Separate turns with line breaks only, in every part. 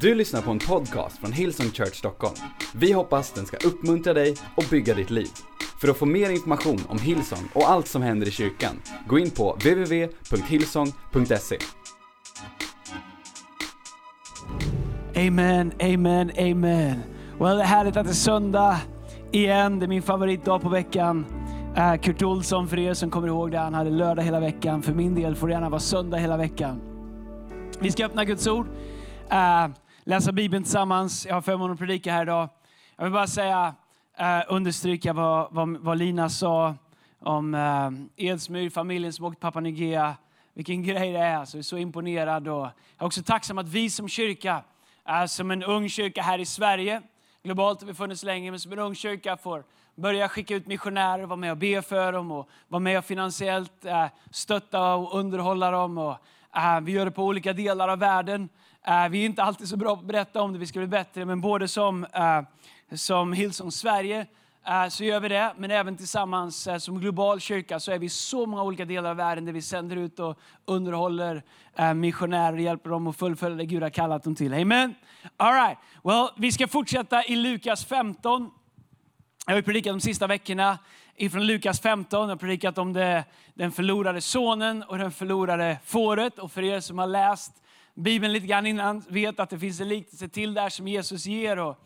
Du lyssnar på en podcast från Hillsong Church Stockholm. Vi hoppas den ska uppmuntra dig och bygga ditt liv. För att få mer information om Hillsong och allt som händer i kyrkan, gå in på www.hillsong.se.
Amen, amen, amen. Well, det är härligt att det är söndag igen. Det är min favoritdag på veckan. Uh, Kurt Olsson, för er som kommer ihåg det, han hade lördag hela veckan. För min del får det gärna vara söndag hela veckan. Vi ska öppna Guds ord, uh, läsa Bibeln tillsammans. Jag har förmånen att predika här idag. Jag vill bara säga, eh, understryka vad, vad, vad, Lina sa om eh, Edsmyr, familjen som åkte till Papua Nya Vilken grej det är. Så jag är så imponerad. Och jag är också tacksam att vi som kyrka, som en ung kyrka här i Sverige, globalt har vi funnits länge, men som en ung kyrka får börja skicka ut missionärer, vara med och be för dem och vara med och finansiellt eh, stötta och underhålla dem. Och, eh, vi gör det på olika delar av världen. Eh, vi är inte alltid så bra på att berätta om det, vi ska bli bättre, men både som, eh, som Hillsong Sverige eh, så gör vi det, men även tillsammans som global kyrka så är vi i så många olika delar av världen där vi sänder ut och underhåller missionärer och hjälper dem att fullfölja det Gud har kallat dem till. Amen. All right. well, vi ska fortsätta i Lukas 15. Jag har predikat de sista veckorna ifrån Lukas 15. Jag har predikat om det, den förlorade sonen och den förlorade fåret. Och för er som har läst Bibeln lite grann innan vet att det finns en liknelse till där som Jesus ger. Och,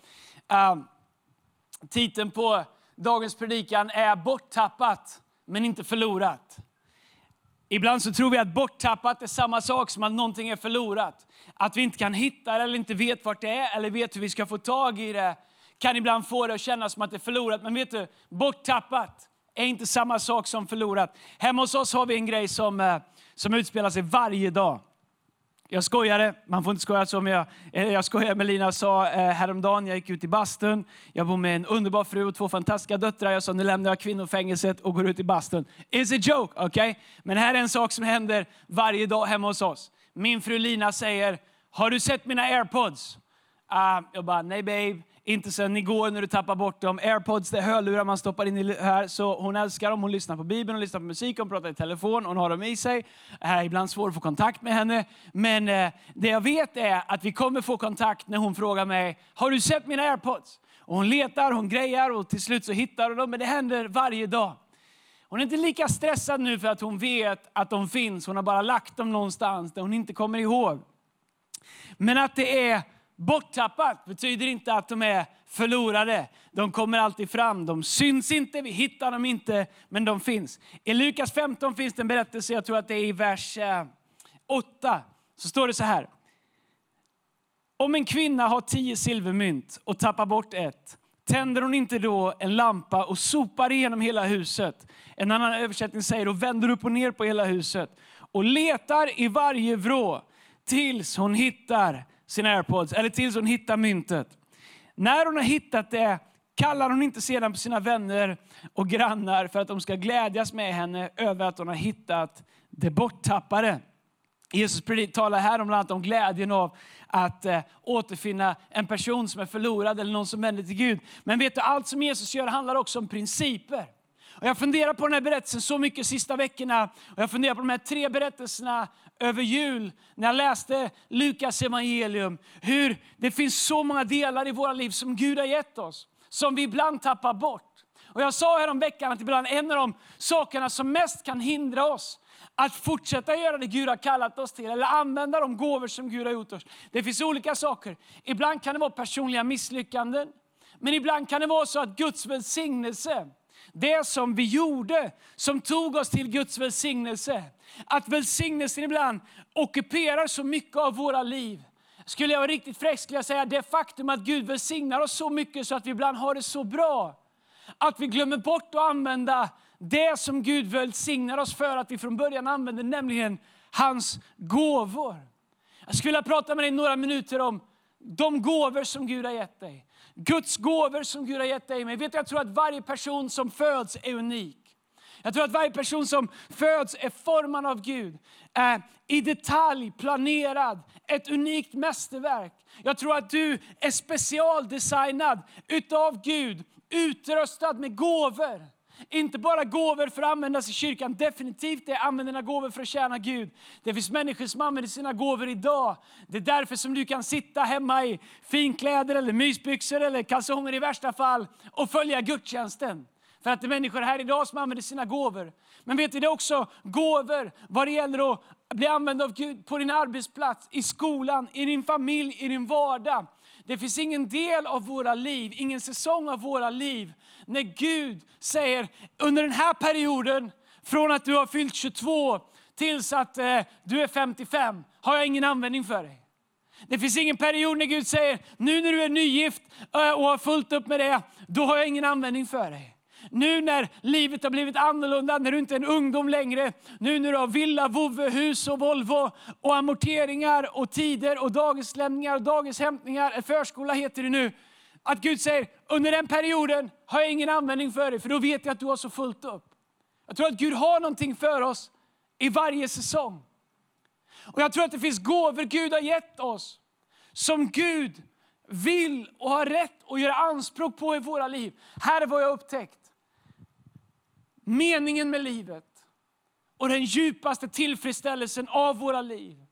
uh, titeln på dagens predikan är Borttappat men inte förlorat. Ibland så tror vi att borttappat är samma sak som att någonting är förlorat. Att vi inte kan hitta det eller inte vet vart det är eller vet hur vi ska få tag i det kan ibland få det att kännas som att det är förlorat. Men vet du, borttappat är inte samma sak som förlorat. Hemma hos oss har vi en grej som, eh, som utspelar sig varje dag. Jag skojade, man får inte skoja så, men jag, eh, jag skojade med Lina och sa eh, häromdagen, jag gick ut i bastun, jag bor med en underbar fru och två fantastiska döttrar. Jag sa, nu lämnar jag kvinnofängelset och går ut i bastun. It's a joke, okej? Okay? Men här är en sak som händer varje dag hemma hos oss. Min fru Lina säger, har du sett mina airpods? Uh, jag bara, nej babe, inte sen igår när du tappar bort dem. Airpods, det är hörlurar man stoppar in i här. Så hon älskar dem. Hon lyssnar på Bibeln, hon lyssnar på musik, hon pratar i telefon, hon har dem i sig. Äh, ibland svårt att få kontakt med henne. Men eh, det jag vet är att vi kommer få kontakt när hon frågar mig, har du sett mina airpods? Och hon letar, hon grejar och till slut så hittar hon dem. Men det händer varje dag. Hon är inte lika stressad nu för att hon vet att de finns. Hon har bara lagt dem någonstans där hon inte kommer ihåg. Men att det är Borttappat betyder inte att de är förlorade. De kommer alltid fram. De syns inte, vi hittar dem inte, men de finns. I Lukas 15 finns det en berättelse, jag tror att det är i vers eh, 8. Så står det så här. Om en kvinna har tio silvermynt och tappar bort ett, tänder hon inte då en lampa och sopar igenom hela huset? En annan översättning säger och vänder upp och ner på hela huset och letar i varje vrå tills hon hittar sina airpods, eller tills hon hittar myntet. När hon har hittat det kallar hon inte sedan på sina vänner och grannar för att de ska glädjas med henne över att hon har hittat det borttappade. Jesus talar här om bland annat om glädjen av att eh, återfinna en person som är förlorad eller någon som vänder till Gud. Men vet du, allt som Jesus gör handlar också om principer. Och jag funderar på den här berättelsen så mycket sista veckorna. Och jag funderar på de här tre berättelserna över jul, när jag läste Lukas evangelium. Hur det finns så många delar i våra liv som Gud har gett oss, som vi ibland tappar bort. Och jag sa häromveckan att ibland en av de sakerna som mest kan hindra oss att fortsätta göra det Gud har kallat oss till, eller använda de gåvor som Gud har gjort oss. Det finns olika saker. Ibland kan det vara personliga misslyckanden, men ibland kan det vara så att Guds välsignelse det som vi gjorde, som tog oss till Guds välsignelse. Att välsignelsen ibland ockuperar så mycket av våra liv. Skulle jag vara riktigt fräck skulle jag säga det faktum att Gud välsignar oss så mycket så att vi ibland har det så bra. Att vi glömmer bort att använda det som Gud välsignar oss för att vi från början använder, nämligen hans gåvor. Jag skulle vilja prata med dig några minuter om de gåvor som Gud har gett dig. Guds gåvor som Gud har gett dig med. Vet du, jag tror att varje person som föds är unik. Jag tror att varje person som föds är formad av Gud. Är I detalj planerad, ett unikt mästerverk. Jag tror att du är specialdesignad utav Gud, utrustad med gåvor. Inte bara gåvor för att användas i kyrkan, definitivt det. Använd dina gåvor för att tjäna Gud. Det finns människor som använder sina gåvor idag. Det är därför som du kan sitta hemma i finkläder, eller mysbyxor eller kalsonger i värsta fall och följa gudstjänsten. För att det är människor här idag som använder sina gåvor. Men vet du, det är också gåvor vad det gäller att bli använd av Gud på din arbetsplats, i skolan, i din familj, i din vardag. Det finns ingen del av våra liv, ingen säsong av våra liv, när Gud säger under den här perioden, från att du har fyllt 22 tills att eh, du är 55, har jag ingen användning för dig. Det finns ingen period när Gud säger, nu när du är nygift eh, och har fullt upp med det, då har jag ingen användning för dig. Nu när livet har blivit annorlunda, när du inte är en ungdom längre, nu när du har villa, vovve, hus och Volvo och amorteringar och tider och dagislämningar och dagishämtningar, förskola heter det nu. Att Gud säger, under den perioden har jag ingen användning för dig, för då vet jag att du har så fullt upp. Jag tror att Gud har någonting för oss i varje säsong. Och Jag tror att det finns gåvor Gud har gett oss, som Gud vill och har rätt att göra anspråk på i våra liv. Här är vad jag upptäckt meningen med livet och den djupaste tillfredsställelsen av våra liv.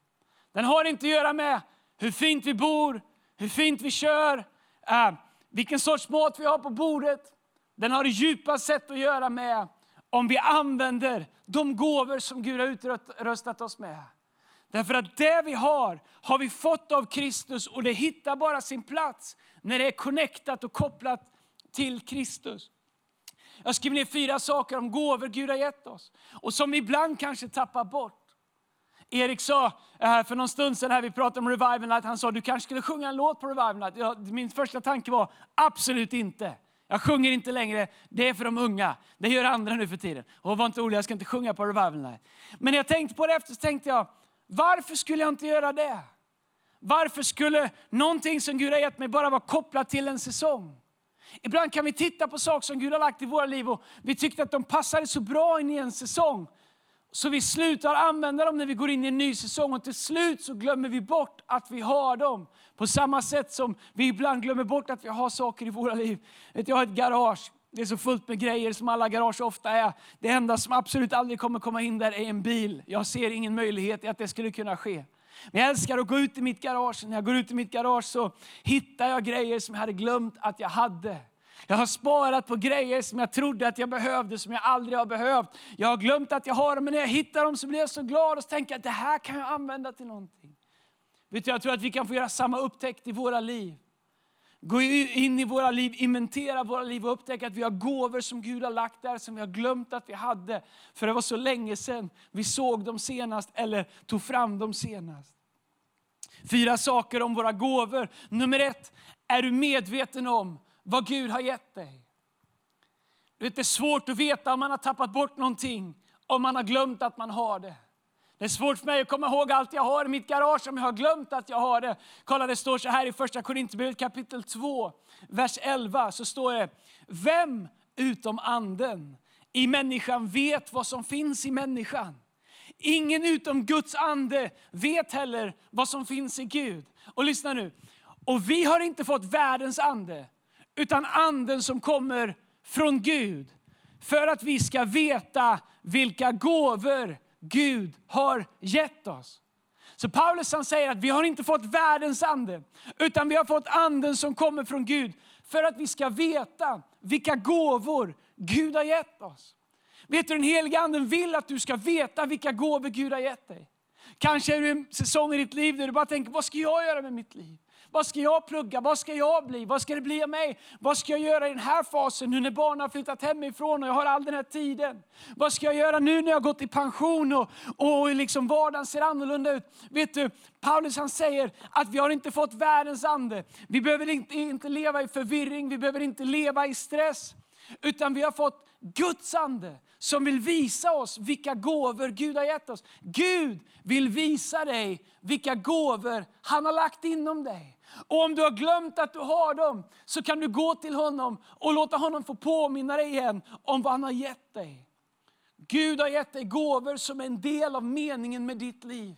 Den har inte att göra med hur fint vi bor, hur fint vi kör, äh, vilken sorts mat vi har på bordet. Den har djupast sett att göra med om vi använder de gåvor som Gud har utrustat oss med. Därför att det vi har, har vi fått av Kristus och det hittar bara sin plats när det är connectat och kopplat till Kristus. Jag skriver ner fyra saker om gåvor Gud har gett oss och som vi ibland kanske tappar bort. Erik sa eh, för någon stund sedan, här vi pratade om Revival Night, han sa du kanske skulle sjunga en låt på Revival Night. Ja, min första tanke var absolut inte. Jag sjunger inte längre, det är för de unga. Det gör andra nu för tiden. Och var inte orolig, jag ska inte sjunga på Revival Night. Men när jag tänkte på det efter så tänkte jag, varför skulle jag inte göra det? Varför skulle någonting som Gud har gett mig bara vara kopplat till en säsong? Ibland kan vi titta på saker som Gud har lagt i våra liv och vi tyckte att de passade så bra in i en säsong. Så vi slutar använda dem när vi går in i en ny säsong och till slut så glömmer vi bort att vi har dem. På samma sätt som vi ibland glömmer bort att vi har saker i våra liv. Jag har ett garage. Det är så fullt med grejer som alla garage ofta är. Det enda som absolut aldrig kommer komma in där är en bil. Jag ser ingen möjlighet i att det skulle kunna ske. Men jag älskar att gå ut i mitt garage. När jag går ut i mitt garage så hittar jag grejer som jag hade glömt att jag hade. Jag har sparat på grejer som jag trodde att jag behövde, som jag aldrig har behövt. Jag har glömt att jag har dem, men när jag hittar dem så blir jag så glad och så tänker att det här kan jag använda till någonting. Vet du, jag tror att vi kan få göra samma upptäckt i våra liv. Gå in i våra liv, inventera våra liv och upptäcka att vi har gåvor som Gud har lagt där, som vi har glömt att vi hade. För det var så länge sedan vi såg dem senast eller tog fram dem senast. Fyra saker om våra gåvor. Nummer ett, är du medveten om vad Gud har gett dig? Det är svårt att veta om man har tappat bort någonting, om man har glömt att man har det. Det är svårt för mig att komma ihåg allt jag har i mitt garage om jag har glömt att jag har det. Kolla, det står så här i första Korinthierbrevet kapitel 2, vers 11. Så står det, vem utom anden i människan vet vad som finns i människan? Ingen utom Guds ande vet heller vad som finns i Gud. Och lyssna nu. Och vi har inte fått världens ande, utan anden som kommer från Gud. För att vi ska veta vilka gåvor Gud har gett oss. Så Paulus han säger att vi har inte fått världens ande, utan vi har fått anden som kommer från Gud. För att vi ska veta vilka gåvor Gud har gett oss. Vet du, den heliga anden vill att du ska veta vilka gåvor Gud har gett dig. Kanske är du en säsong i ditt liv där du bara tänker, vad ska jag göra med mitt liv? Vad ska jag plugga? Vad ska jag bli? Vad ska det bli av mig? Vad ska jag göra i den här fasen nu när barnen har flyttat hemifrån och jag har all den här tiden? Vad ska jag göra nu när jag har gått i pension och, och liksom vardagen ser annorlunda ut? Vet du, Paulus han säger att vi har inte fått världens ande. Vi behöver inte, inte leva i förvirring, vi behöver inte leva i stress. Utan vi har fått Guds ande som vill visa oss vilka gåvor Gud har gett oss. Gud vill visa dig vilka gåvor han har lagt inom dig. Och om du har glömt att du har dem, så kan du gå till honom och låta honom få påminna dig igen om vad han har gett dig. Gud har gett dig gåvor som är en del av meningen med ditt liv.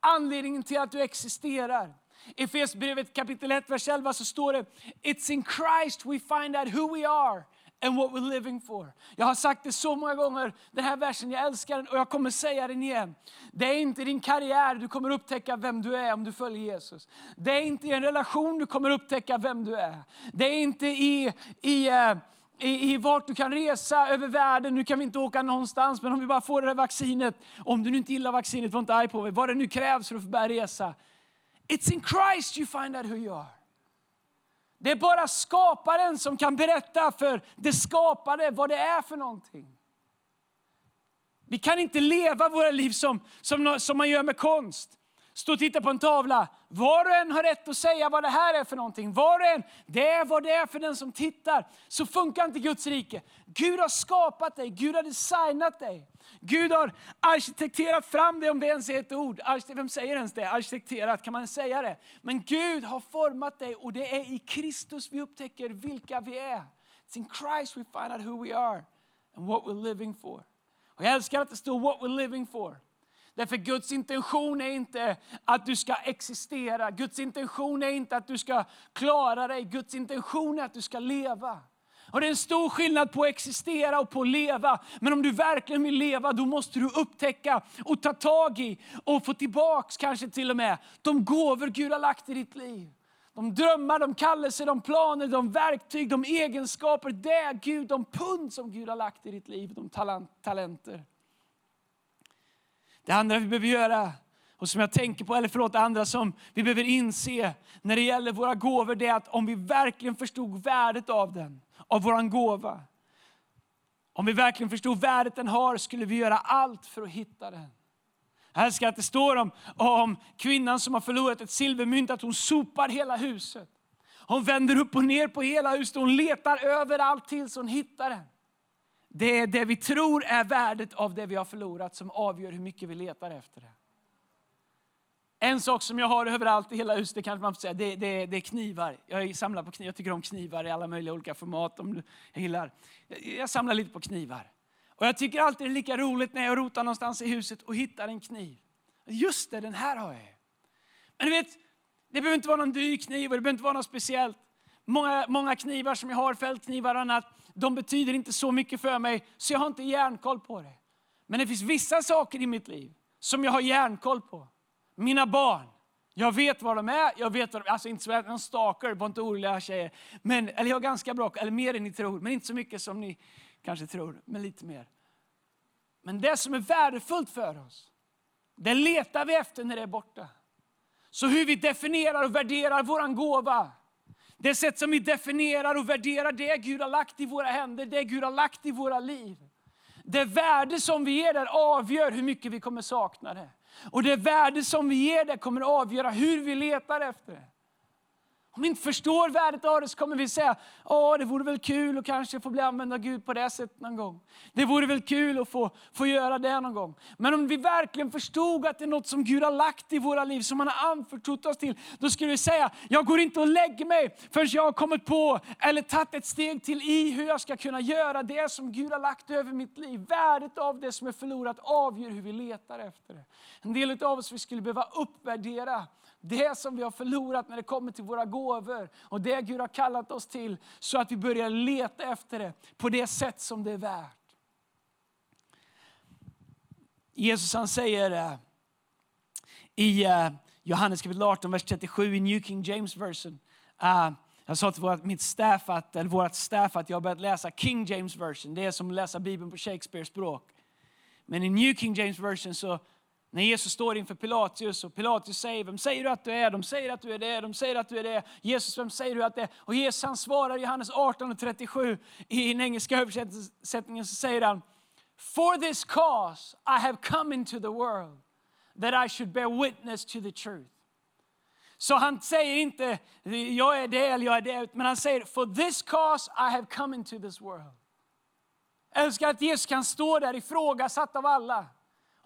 Anledningen till att du existerar. I Efesierbrevet kapitel 1, vers 11 så står det It's in Christ we find out who we are and what we're living for. Jag har sagt det så många gånger, den här versen, jag älskar den och jag kommer säga den igen. Det är inte din karriär du kommer upptäcka vem du är om du följer Jesus. Det är inte i en relation du kommer upptäcka vem du är. Det är inte i, i eh, i, i vart du kan resa över världen. Nu kan vi inte åka någonstans, men om vi bara får det här vaccinet. Om du nu inte gillar vaccinet, var inte arg på mig. Vad det nu krävs för att få börja resa. It's in Christ you find out who you are. Det är bara skaparen som kan berätta för det skapade vad det är för någonting. Vi kan inte leva våra liv som, som, som man gör med konst stå och titta på en tavla. Var och en har rätt att säga vad det här är för någonting. Var och en, det är vad det är för den som tittar. Så funkar inte Guds rike. Gud har skapat dig, Gud har designat dig. Gud har arkitekterat fram dig, om det ens är ett ord. Vem säger ens det? Arkitekterat, kan man säga det? Men Gud har format dig och det är i Kristus vi upptäcker vilka vi är. It's in Christ we find out who we are and what we're living for. Och jag älskar att det står what we're living for. Därför Guds intention är inte att du ska existera. Guds intention är inte att du ska klara dig. Guds intention är att du ska leva. Och Det är en stor skillnad på att existera och på att leva. Men om du verkligen vill leva, då måste du upptäcka och ta tag i och få tillbaks kanske till och med de gåvor Gud har lagt i ditt liv. De drömmar, de kallelser, de planer, de verktyg, de egenskaper, det Gud, de pund som Gud har lagt i ditt liv, de talenter. Det andra vi behöver göra, och som jag tänker på, eller förlåt, det andra som vi behöver inse när det gäller våra gåvor, det är att om vi verkligen förstod värdet av den, av våran gåva. Om vi verkligen förstod värdet den har, skulle vi göra allt för att hitta den. Jag älskar att det står om, om kvinnan som har förlorat ett silvermynt, att hon sopar hela huset. Hon vänder upp och ner på hela huset, hon letar överallt tills hon hittar den. Det är det vi tror är värdet av det vi har förlorat som avgör hur mycket vi letar efter det. En sak som jag har överallt i hela huset, det kanske man får säga, det, det, det är knivar. Jag samlar på knivar, jag tycker om knivar i alla möjliga olika format. Om du, jag, gillar. jag samlar lite på knivar. Och jag tycker alltid det är lika roligt när jag rotar någonstans i huset och hittar en kniv. Just det, den här har jag. Men du vet, det behöver inte vara någon dyr kniv och det behöver inte vara något speciellt. Många, många knivar som jag har, fältknivar och annat, de betyder inte så mycket för mig, så jag har inte järnkoll på det. Men det finns vissa saker i mitt liv som jag har järnkoll på. Mina barn. Jag vet var de är, jag vet var de, alltså inte så någon stalker, var inte oroliga tjejer. Men, eller jag har ganska bra, eller mer än ni tror, men inte så mycket som ni kanske tror, men lite mer. Men det som är värdefullt för oss, det letar vi efter när det är borta. Så hur vi definierar och värderar våran gåva, det sätt som vi definierar och värderar det Gud har lagt i våra händer, det Gud har lagt i våra liv. Det värde som vi ger där avgör hur mycket vi kommer sakna det. Och det värde som vi ger det kommer avgöra hur vi letar efter det. Om vi inte förstår värdet av det så kommer vi säga, åh det vore väl kul att kanske få bli använd av Gud på det sättet någon gång. Det vore väl kul att få, få göra det någon gång. Men om vi verkligen förstod att det är något som Gud har lagt i våra liv, som han har anförtrott oss till, då skulle vi säga, jag går inte och lägger mig förrän jag har kommit på eller tagit ett steg till i hur jag ska kunna göra det som Gud har lagt över mitt liv. Värdet av det som är förlorat avgör hur vi letar efter det. En del av oss vi skulle behöva uppvärdera det som vi har förlorat när det kommer till våra gåvor och det Gud har kallat oss till så att vi börjar leta efter det på det sätt som det är värt. Jesus han säger eh, i eh, Johannes kapitel 18, vers 37 i New King James version. Uh, jag sa till vårt, mitt staff att, eller vårt staff att jag har börjat läsa King James version. Det är som att läsa Bibeln på Shakespeares språk. Men i New King James version så när Jesus står inför Pilatus och Pilatus säger, vem säger du att du är? De säger att du är det, de säger att du är det. Jesus, vem säger du att det är? Och Jesus han svarar i Johannes 18.37 i den engelska översättningen så säger han, For this cause I have come into the world, that I should bear witness to the truth. Så han säger inte, jag är det eller jag är det, men han säger, For this cause I have come into this world. Jag älskar att Jesus kan stå där ifrågasatt av alla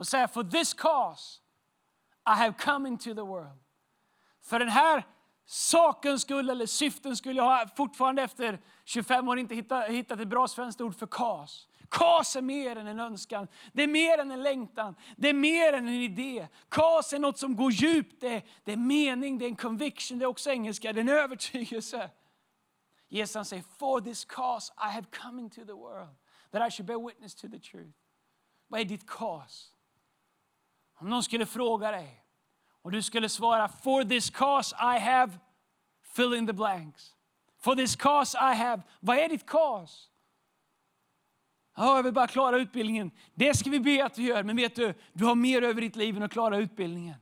och säga for this cause I have come into the world. För den här sakens skull eller syften skull. Jag har fortfarande efter 25 år inte hittat, hittat ett bra svenskt ord för kas. Kas är mer än en önskan, det är mer än en längtan, det är mer än en idé. Kas är något som går djupt, det är, det är mening, det är en conviction, det är också engelska, det är en övertygelse. Jesus säger, for this cause I have come into the world, that I should bear witness to the truth. Vad är ditt cause? Om någon skulle fråga dig och du skulle svara, for this cause I have, fill in the blanks. For this cause I have, vad är ditt cause? Ja, jag vill bara klara utbildningen. Det ska vi be att du gör, men vet du, du har mer över ditt liv än att klara utbildningen.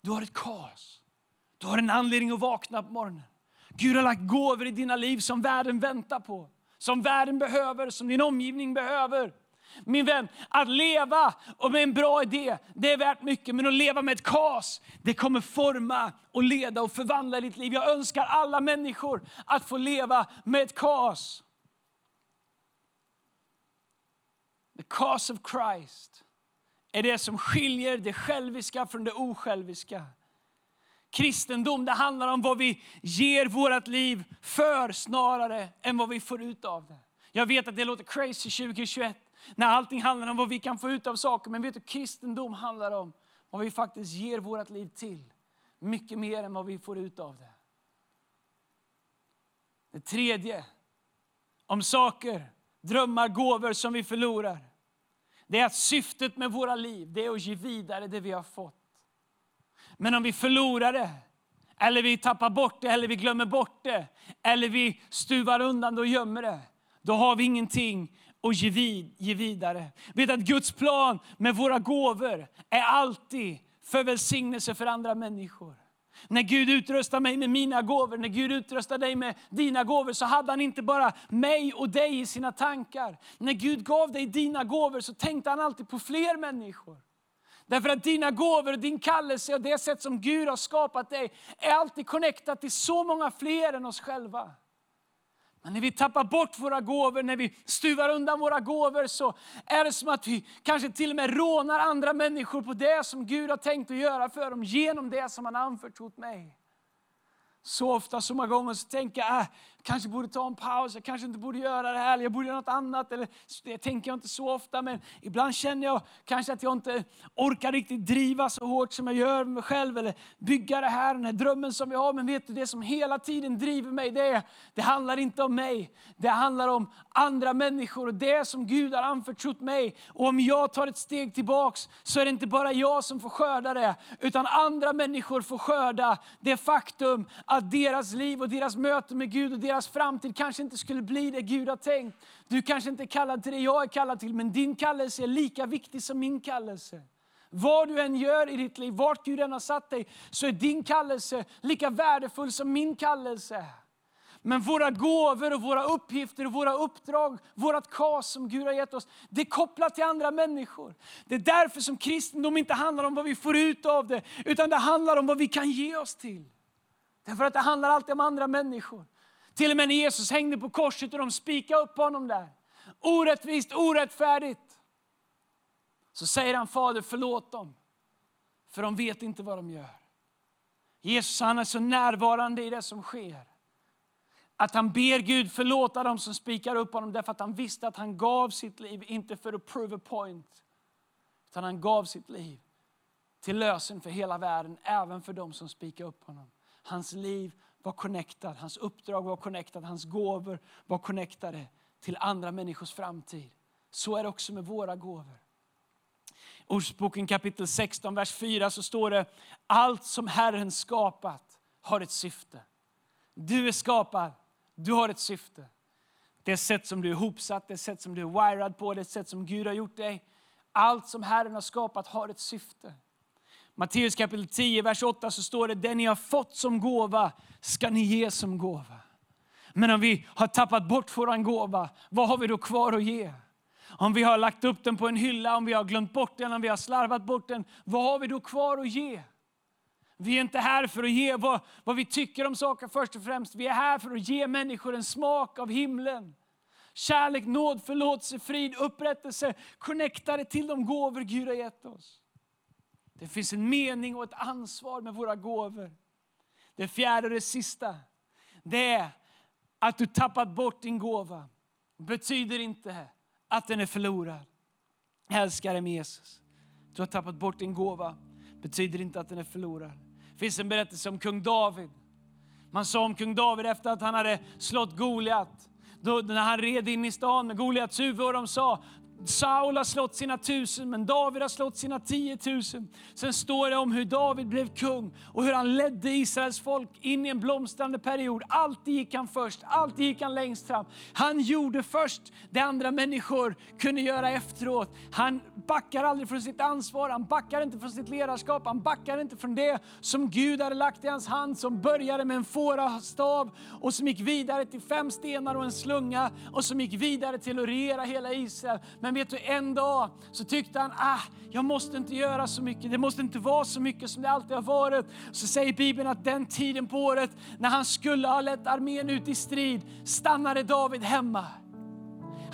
Du har ett cause. Du har en anledning att vakna på morgonen. Gud har lagt gåvor i dina liv som världen väntar på. Som världen behöver, som din omgivning behöver. Min vän, att leva och med en bra idé, det är värt mycket. Men att leva med ett kas, det kommer forma och leda och förvandla ditt liv. Jag önskar alla människor att få leva med ett kas. The cause of Christ är det som skiljer det själviska från det osjälviska. Kristendom det handlar om vad vi ger vårt liv för snarare än vad vi får ut av det. Jag vet att det låter crazy 2021 när allting handlar om vad vi kan få ut av saker. Men vet du, kristendom handlar om vad vi faktiskt ger vårt liv till. Mycket mer än vad vi får ut av det. Det tredje, om saker, drömmar, gåvor som vi förlorar. Det är att syftet med våra liv det är att ge vidare det vi har fått. Men om vi förlorar det, eller vi tappar bort det, eller vi glömmer bort det, eller vi stuvar undan det och gömmer det, då har vi ingenting och ge, vid, ge vidare. Vet att Guds plan med våra gåvor är alltid för välsignelse för andra människor. När Gud utrustar mig med mina gåvor, när Gud utrustar dig med dina gåvor, så hade han inte bara mig och dig i sina tankar. När Gud gav dig dina gåvor så tänkte han alltid på fler människor. Därför att dina gåvor, din kallelse och det sätt som Gud har skapat dig är alltid connectat till så många fler än oss själva. Men när vi tappar bort våra gåvor, när vi stuvar undan våra gåvor så är det som att vi kanske till och med rånar andra människor på det som Gud har tänkt att göra för dem genom det som han anförtrott mig. Så ofta, så många gånger så tänker jag, äh, kanske borde ta en paus, jag kanske inte borde göra det här, jag borde göra något annat. Eller, det tänker jag inte så ofta, men ibland känner jag kanske att jag inte orkar riktigt driva så hårt som jag gör med mig själv, eller bygga det här, den här drömmen som jag har. Men vet du, det som hela tiden driver mig, det, är, det handlar inte om mig. Det handlar om andra människor och det som Gud har anförtrott mig. Och om jag tar ett steg tillbaks, så är det inte bara jag som får skörda det, utan andra människor får skörda det faktum att deras liv och deras möte med Gud och deras deras framtid kanske inte skulle bli det Gud har tänkt. Du kanske inte är kallad till det jag är kallad till, men din kallelse är lika viktig som min kallelse. Vad du än gör i ditt liv, vart Gud än har satt dig, så är din kallelse lika värdefull som min kallelse. Men våra gåvor, och våra uppgifter, och våra uppdrag, vårt kas som Gud har gett oss, det är kopplat till andra människor. Det är därför som kristendom inte handlar om vad vi får ut av det, utan det handlar om vad vi kan ge oss till. Därför att det handlar alltid om andra människor. Till och med när Jesus hängde på korset och de spikade upp honom där. Orättvist, orättfärdigt. Så säger han, Fader förlåt dem. För de vet inte vad de gör. Jesus han är så närvarande i det som sker. Att han ber Gud förlåta dem som spikar upp honom därför att han visste att han gav sitt liv, inte för att prove a point. Utan han gav sitt liv till lösen för hela världen, även för dem som spikar upp honom. Hans liv var connectad, hans uppdrag var connectad, hans gåvor var connectade till andra människors framtid. Så är det också med våra gåvor. Ordsboken kapitel 16, vers 4 så står det, allt som Herren skapat har ett syfte. Du är skapad, du har ett syfte. Det sätt som du är hopsatt, det sätt som du är wired på, det sätt som Gud har gjort dig. Allt som Herren har skapat har ett syfte. Matteus kapitel 10, vers 8 så står det, det ni har fått som gåva ska ni ge som gåva. Men om vi har tappat bort vår gåva, vad har vi då kvar att ge? Om vi har lagt upp den på en hylla, om vi har glömt bort den, om vi har slarvat bort den, vad har vi då kvar att ge? Vi är inte här för att ge vad, vad vi tycker om saker först och främst. Vi är här för att ge människor en smak av himlen. Kärlek, nåd, förlåtelse, frid, upprättelse, connectade till de gåvor Gud har gett oss. Det finns en mening och ett ansvar med våra gåvor. Det fjärde och det sista, det är att du tappat bort din gåva. betyder inte att den är förlorad. Älskare med Jesus. Du har tappat bort din gåva. betyder inte att den är förlorad. Det finns en berättelse om kung David. Man sa om kung David efter att han hade slått Goliat, då, när han red in i stan med Goliats huvud och de sa Saul har slått sina tusen, men David har slått sina tiotusen. Sen står det om hur David blev kung och hur han ledde Israels folk in i en blomstrande period. Alltid gick han först, alltid gick han längst fram. Han gjorde först det andra människor kunde göra efteråt. Han backar aldrig från sitt ansvar, han backar inte från sitt ledarskap, han backar inte från det som Gud hade lagt i hans hand, som började med en fårastav och som gick vidare till fem stenar och en slunga och som gick vidare till att regera hela Israel. Men vet du, en dag så tyckte han, ah, jag måste inte göra så mycket. Det måste inte vara så mycket som det alltid har varit. Så säger Bibeln att den tiden på året när han skulle ha lett armén ut i strid stannade David hemma.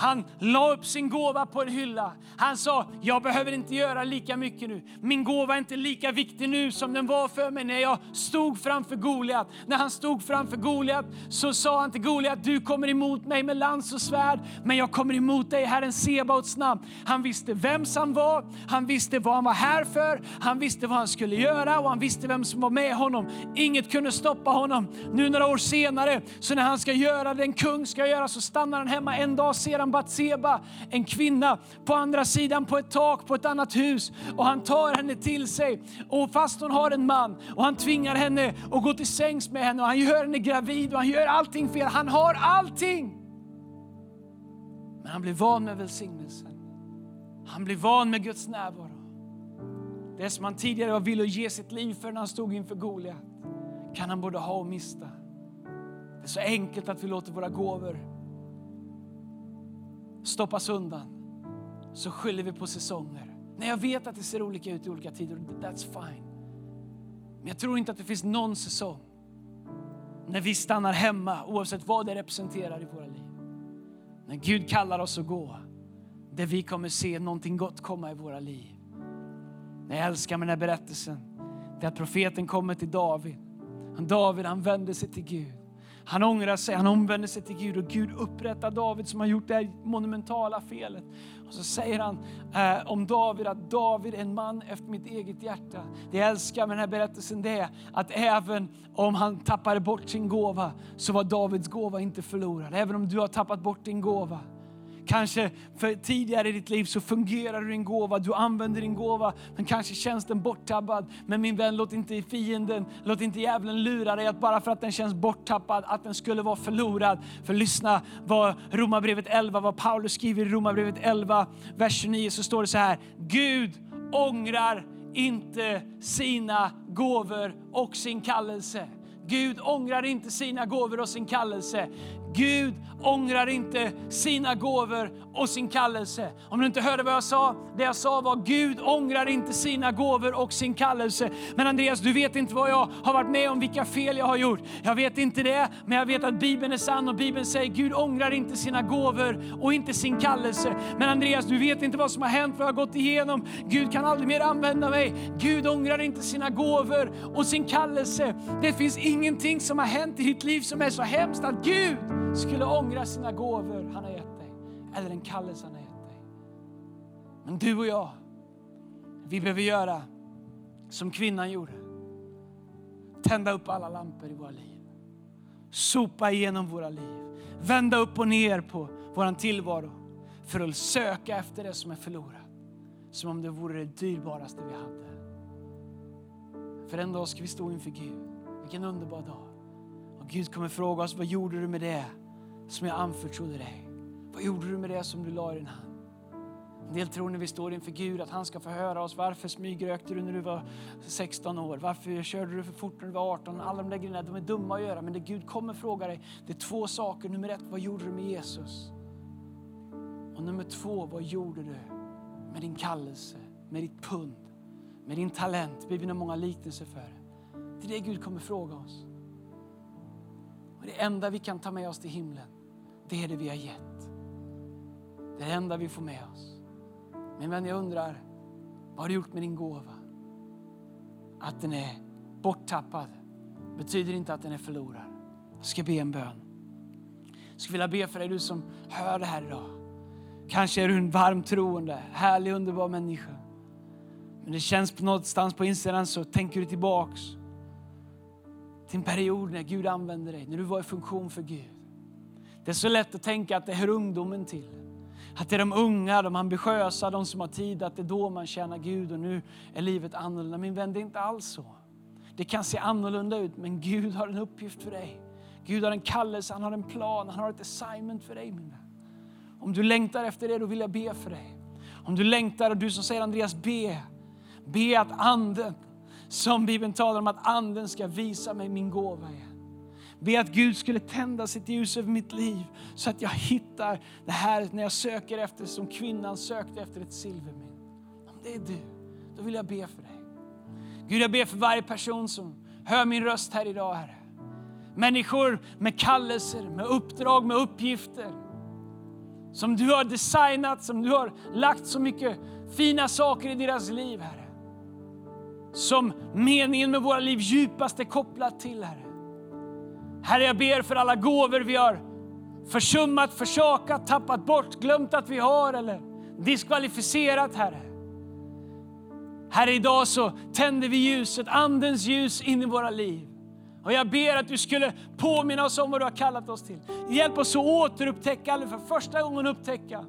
Han la upp sin gåva på en hylla. Han sa, jag behöver inte göra lika mycket nu. Min gåva är inte lika viktig nu som den var för mig när jag stod framför Goliat. När han stod framför Goliat så sa han till Goliat, du kommer emot mig med lans och svärd, men jag kommer emot dig Herren Sebaots namn. Han visste vems han var, han visste vad han var här för, han visste vad han skulle göra och han visste vem som var med honom. Inget kunde stoppa honom. Nu några år senare, så när han ska göra det en kung ska göra, så stannar han hemma. En dag ser han Batseba, en kvinna på andra sidan på ett tak på ett annat hus och han tar henne till sig. Och fast hon har en man och han tvingar henne att gå till sängs med henne och han gör henne gravid och han gör allting fel. Han har allting! Men han blir van med välsignelsen. Han blir van med Guds närvaro. Det som han tidigare var villig att ge sitt liv för när han stod inför Goliat kan han både ha och mista. Det är så enkelt att vi låter våra gåvor stoppas undan. Så skyller vi på säsonger. Nej, jag vet att det ser olika ut i olika tider. That's fine. Men jag tror inte att det finns någon säsong när vi stannar hemma oavsett vad det representerar i våra liv. När Gud kallar oss att gå, där vi kommer se någonting gott komma i våra liv. Det jag älskar med den här berättelsen, det är att profeten kommer till David. David han vänder sig till Gud. Han ångrar sig, han omvänder sig till Gud och Gud upprättar David som har gjort det här monumentala felet. Och så säger han eh, om David att David är en man efter mitt eget hjärta. Det jag älskar med den här berättelsen det är att även om han tappade bort sin gåva så var Davids gåva inte förlorad. Även om du har tappat bort din gåva Kanske för tidigare i ditt liv så fungerar din gåva, du använder din gåva, men kanske känns den borttappad. Men min vän, låt inte fienden, låt inte djävulen lura dig att bara för att den känns borttappad, att den skulle vara förlorad. För lyssna vad Romarbrevet 11, vad Paulus skriver i Romarbrevet 11, vers 29 så står det så här. Gud ångrar inte sina gåvor och sin kallelse. Gud ångrar inte sina gåvor och sin kallelse. Gud ångrar inte sina gåvor och sin kallelse. Om du inte hörde vad jag sa, det jag sa var Gud ångrar inte sina gåvor och sin kallelse. Men Andreas, du vet inte vad jag har varit med om, vilka fel jag har gjort. Jag vet inte det, men jag vet att Bibeln är sann och Bibeln säger Gud ångrar inte sina gåvor och inte sin kallelse. Men Andreas, du vet inte vad som har hänt, vad jag har gått igenom. Gud kan aldrig mer använda mig. Gud ångrar inte sina gåvor och sin kallelse. Det finns ingenting som har hänt i ditt liv som är så hemskt att Gud skulle ångra ångra sina gåvor han har gett dig, eller den kallelse han har gett dig. Men du och jag, vi behöver göra som kvinnan gjorde. Tända upp alla lampor i våra liv. Sopa igenom våra liv. Vända upp och ner på vår tillvaro för att söka efter det som är förlorat. Som om det vore det dyrbaraste vi hade. För en dag ska vi stå inför Gud. Vilken underbar dag. Och Gud kommer fråga oss, vad gjorde du med det som jag anförtrodde dig? Vad gjorde du med det som du la i din hand? En del tror när vi står inför Gud att han ska få höra oss. Varför smygrökte du när du var 16 år? Varför körde du för fort när du var 18? Alla de där grejerna, de är dumma att göra. Men det Gud kommer fråga dig, det är två saker. Nummer ett, vad gjorde du med Jesus? Och nummer två, vad gjorde du med din kallelse, med ditt pund, med din talent? Bibeln har många liknelser för det. Det är det Gud kommer fråga oss. Och det enda vi kan ta med oss till himlen, det är det vi har gett. Det är det enda vi får med oss. Men vän, jag undrar, vad har du gjort med din gåva? Att den är borttappad betyder inte att den är förlorad. Jag ska be en bön. Jag skulle vilja be för dig, du som hör det här idag. Kanske är du en varm troende, härlig, underbar människa. Men det känns på någonstans på insidan så tänker du tillbaks till en period när Gud använde dig, när du var i funktion för Gud. Det är så lätt att tänka att det hör ungdomen till. Att det är de unga, de ambitiösa, de som har tid, att det är då man tjänar Gud och nu är livet annorlunda. Min vän, det är inte alls så. Det kan se annorlunda ut, men Gud har en uppgift för dig. Gud har en kallelse, han har en plan, han har ett assignment för dig min vän. Om du längtar efter det, då vill jag be för dig. Om du längtar och du som säger Andreas, be. Be att anden, som Bibeln talar om, att anden ska visa mig min gåva igen. Be att Gud skulle tända sitt ljus över mitt liv så att jag hittar det här när jag söker efter, som kvinnan sökte efter ett silvermynt. Om det är du, då vill jag be för dig. Gud, jag ber för varje person som hör min röst här idag, Herre. Människor med kallelser, med uppdrag, med uppgifter. Som du har designat, som du har lagt så mycket fina saker i deras liv, Herre. Som meningen med våra liv djupast är kopplat till, Herre. Herre, jag ber för alla gåvor vi har försummat, försakat, tappat bort, glömt att vi har eller diskvalificerat, Herre. Herre, idag så tänder vi ljuset, Andens ljus in i våra liv. Och jag ber att du skulle påminna oss om vad du har kallat oss till. Hjälp oss att återupptäcka, eller för första gången upptäcka,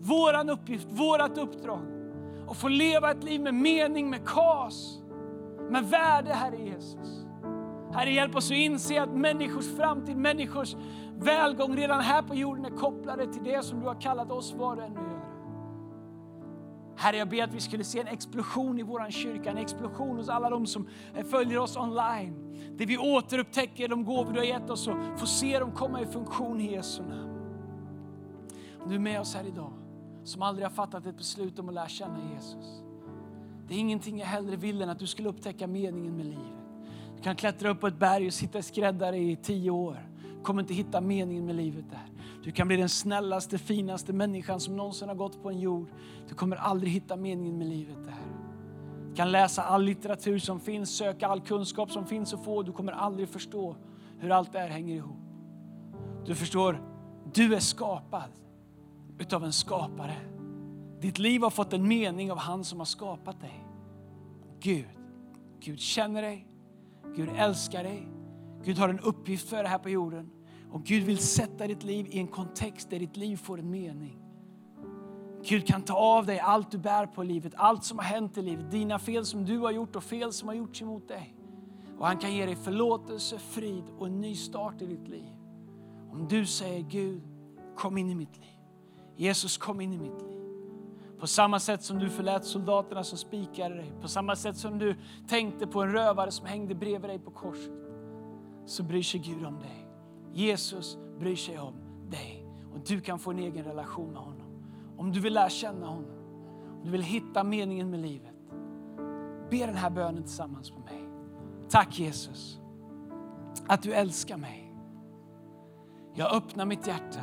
våran uppgift, vårat uppdrag. Och få leva ett liv med mening, med kas, med värde, Herre Jesus. Herre, hjälp oss att inse att människors framtid, människors välgång redan här på jorden är kopplade till det som du har kallat oss var och en att göra. Herre, jag ber att vi skulle se en explosion i vår kyrka, en explosion hos alla de som följer oss online. Där vi återupptäcker de gåvor du har gett oss och får se dem komma i funktion i Jesu namn. Om du är med oss här idag, som aldrig har fattat ett beslut om att lära känna Jesus. Det är ingenting jag hellre vill än att du skulle upptäcka meningen med livet. Du kan klättra upp på ett berg och sitta skräddare i tio år. Du kommer inte hitta meningen med livet där. Du kan bli den snällaste, finaste människan som någonsin har gått på en jord. Du kommer aldrig hitta meningen med livet där. Du kan läsa all litteratur som finns, söka all kunskap som finns att få. Du kommer aldrig förstå hur allt det här hänger ihop. Du förstår, du är skapad utav en skapare. Ditt liv har fått en mening av han som har skapat dig. Gud, Gud känner dig, Gud älskar dig. Gud har en uppgift för dig här på jorden. Och Gud vill sätta ditt liv i en kontext där ditt liv får en mening. Gud kan ta av dig allt du bär på i livet, allt som har hänt i livet, dina fel som du har gjort och fel som har gjorts emot dig. Och han kan ge dig förlåtelse, frid och en ny start i ditt liv. Om du säger Gud, kom in i mitt liv. Jesus, kom in i mitt liv. På samma sätt som du förlät soldaterna som spikade dig, på samma sätt som du tänkte på en rövare som hängde bredvid dig på korset, så bryr sig Gud om dig. Jesus bryr sig om dig och du kan få en egen relation med honom. Om du vill lära känna honom, om du vill hitta meningen med livet, be den här bönen tillsammans med mig. Tack Jesus, att du älskar mig. Jag öppnar mitt hjärta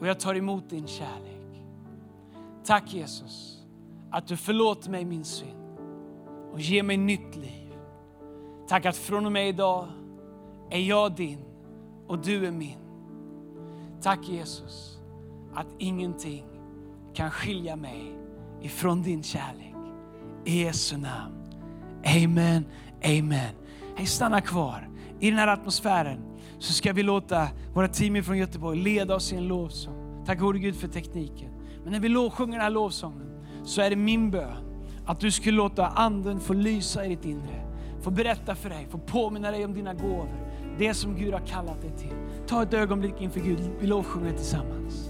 och jag tar emot din kärlek. Tack Jesus att du förlåter mig min synd och ger mig nytt liv. Tack att från och med idag är jag din och du är min. Tack Jesus att ingenting kan skilja mig ifrån din kärlek. I Jesu namn. Amen, amen. Hej, stanna kvar. I den här atmosfären så ska vi låta våra team från Göteborg leda oss i en lovsång. Tack gode Gud för tekniken. Men när vi lovsjunger den här lovsången så är det min bön att du skulle låta anden få lysa i ditt inre. Få berätta för dig, få påminna dig om dina gåvor. Det som Gud har kallat dig till. Ta ett ögonblick inför Gud. Vi lovsjunger tillsammans.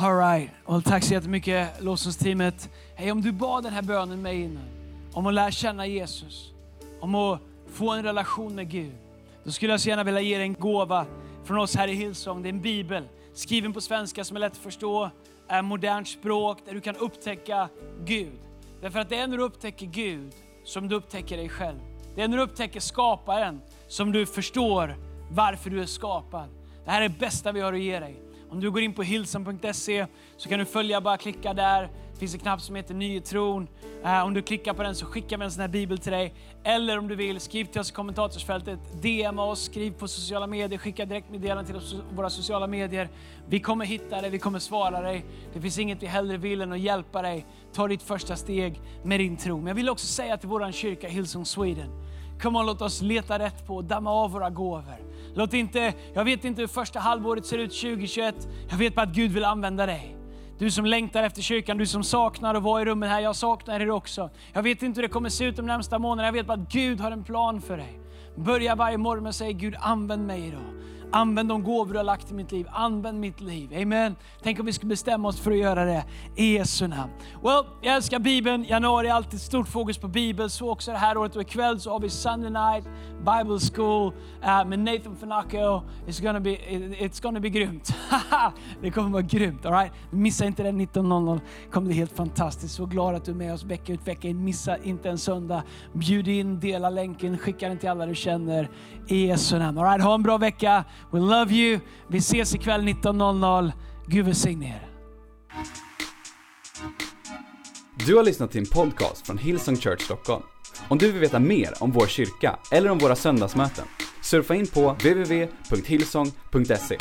Alright, well, tack så jättemycket lovsångsteamet. Hej, om du bad den här bönen med innan, om att lära känna Jesus, om att få en relation med Gud, då skulle jag så gärna vilja ge dig en gåva från oss här i Hillsong. Det är en bibel, skriven på svenska som är lätt att förstå, är modernt språk där du kan upptäcka Gud. Därför att det är när du upptäcker Gud som du upptäcker dig själv. Det är när du upptäcker skaparen som du förstår varför du är skapad. Det här är det bästa vi har att ge dig. Om du går in på hillsong.se så kan du följa, bara klicka där. Det finns en knapp som heter Ny i tron. Eh, om du klickar på den så skickar vi en sån här bibel till dig. Eller om du vill, skriv till oss i kommentatorsfältet, DM oss, skriv på sociala medier, skicka direktmeddelanden till oss, våra sociala medier. Vi kommer hitta dig, vi kommer svara dig. Det finns inget vi hellre vill än att hjälpa dig ta ditt första steg med din tro. Men jag vill också säga till vår kyrka Hillsong Sweden, kom och låt oss leta rätt på och damma av våra gåvor. Låt inte, jag vet inte hur första halvåret ser ut 2021. Jag vet bara att Gud vill använda dig. Du som längtar efter kyrkan, du som saknar att vara i rummet här, jag saknar er också. Jag vet inte hur det kommer se ut de närmsta månaderna, jag vet bara att Gud har en plan för dig. Börja varje morgon med att säga Gud använd mig idag. Använd de gåvor du har lagt i mitt liv. Använd mitt liv. Amen. Tänk om vi skulle bestämma oss för att göra det i Jesu namn. Well, jag älskar Bibeln. Januari är alltid stort fokus på Bibeln. Så också det här året. Och ikväll så har vi Sunday night Bible School uh, med Nathan Fanaco. It's gonna be, it's gonna be grymt. det kommer vara grymt. All right? Missa inte den 19.00. Det kommer bli helt fantastiskt. Så glad att du är med oss vecka ut vecka in. Missa inte en söndag. Bjud in, dela länken, skicka den till alla du känner. I Jesu namn. All right? Ha en bra vecka. We love you. Vi ses ikväll 19.00. Gud välsigne er.
Du har lyssnat till en podcast från Hillsong Church Stockholm. Om du vill veta mer om vår kyrka eller om våra söndagsmöten, surfa in på www.hillsong.se.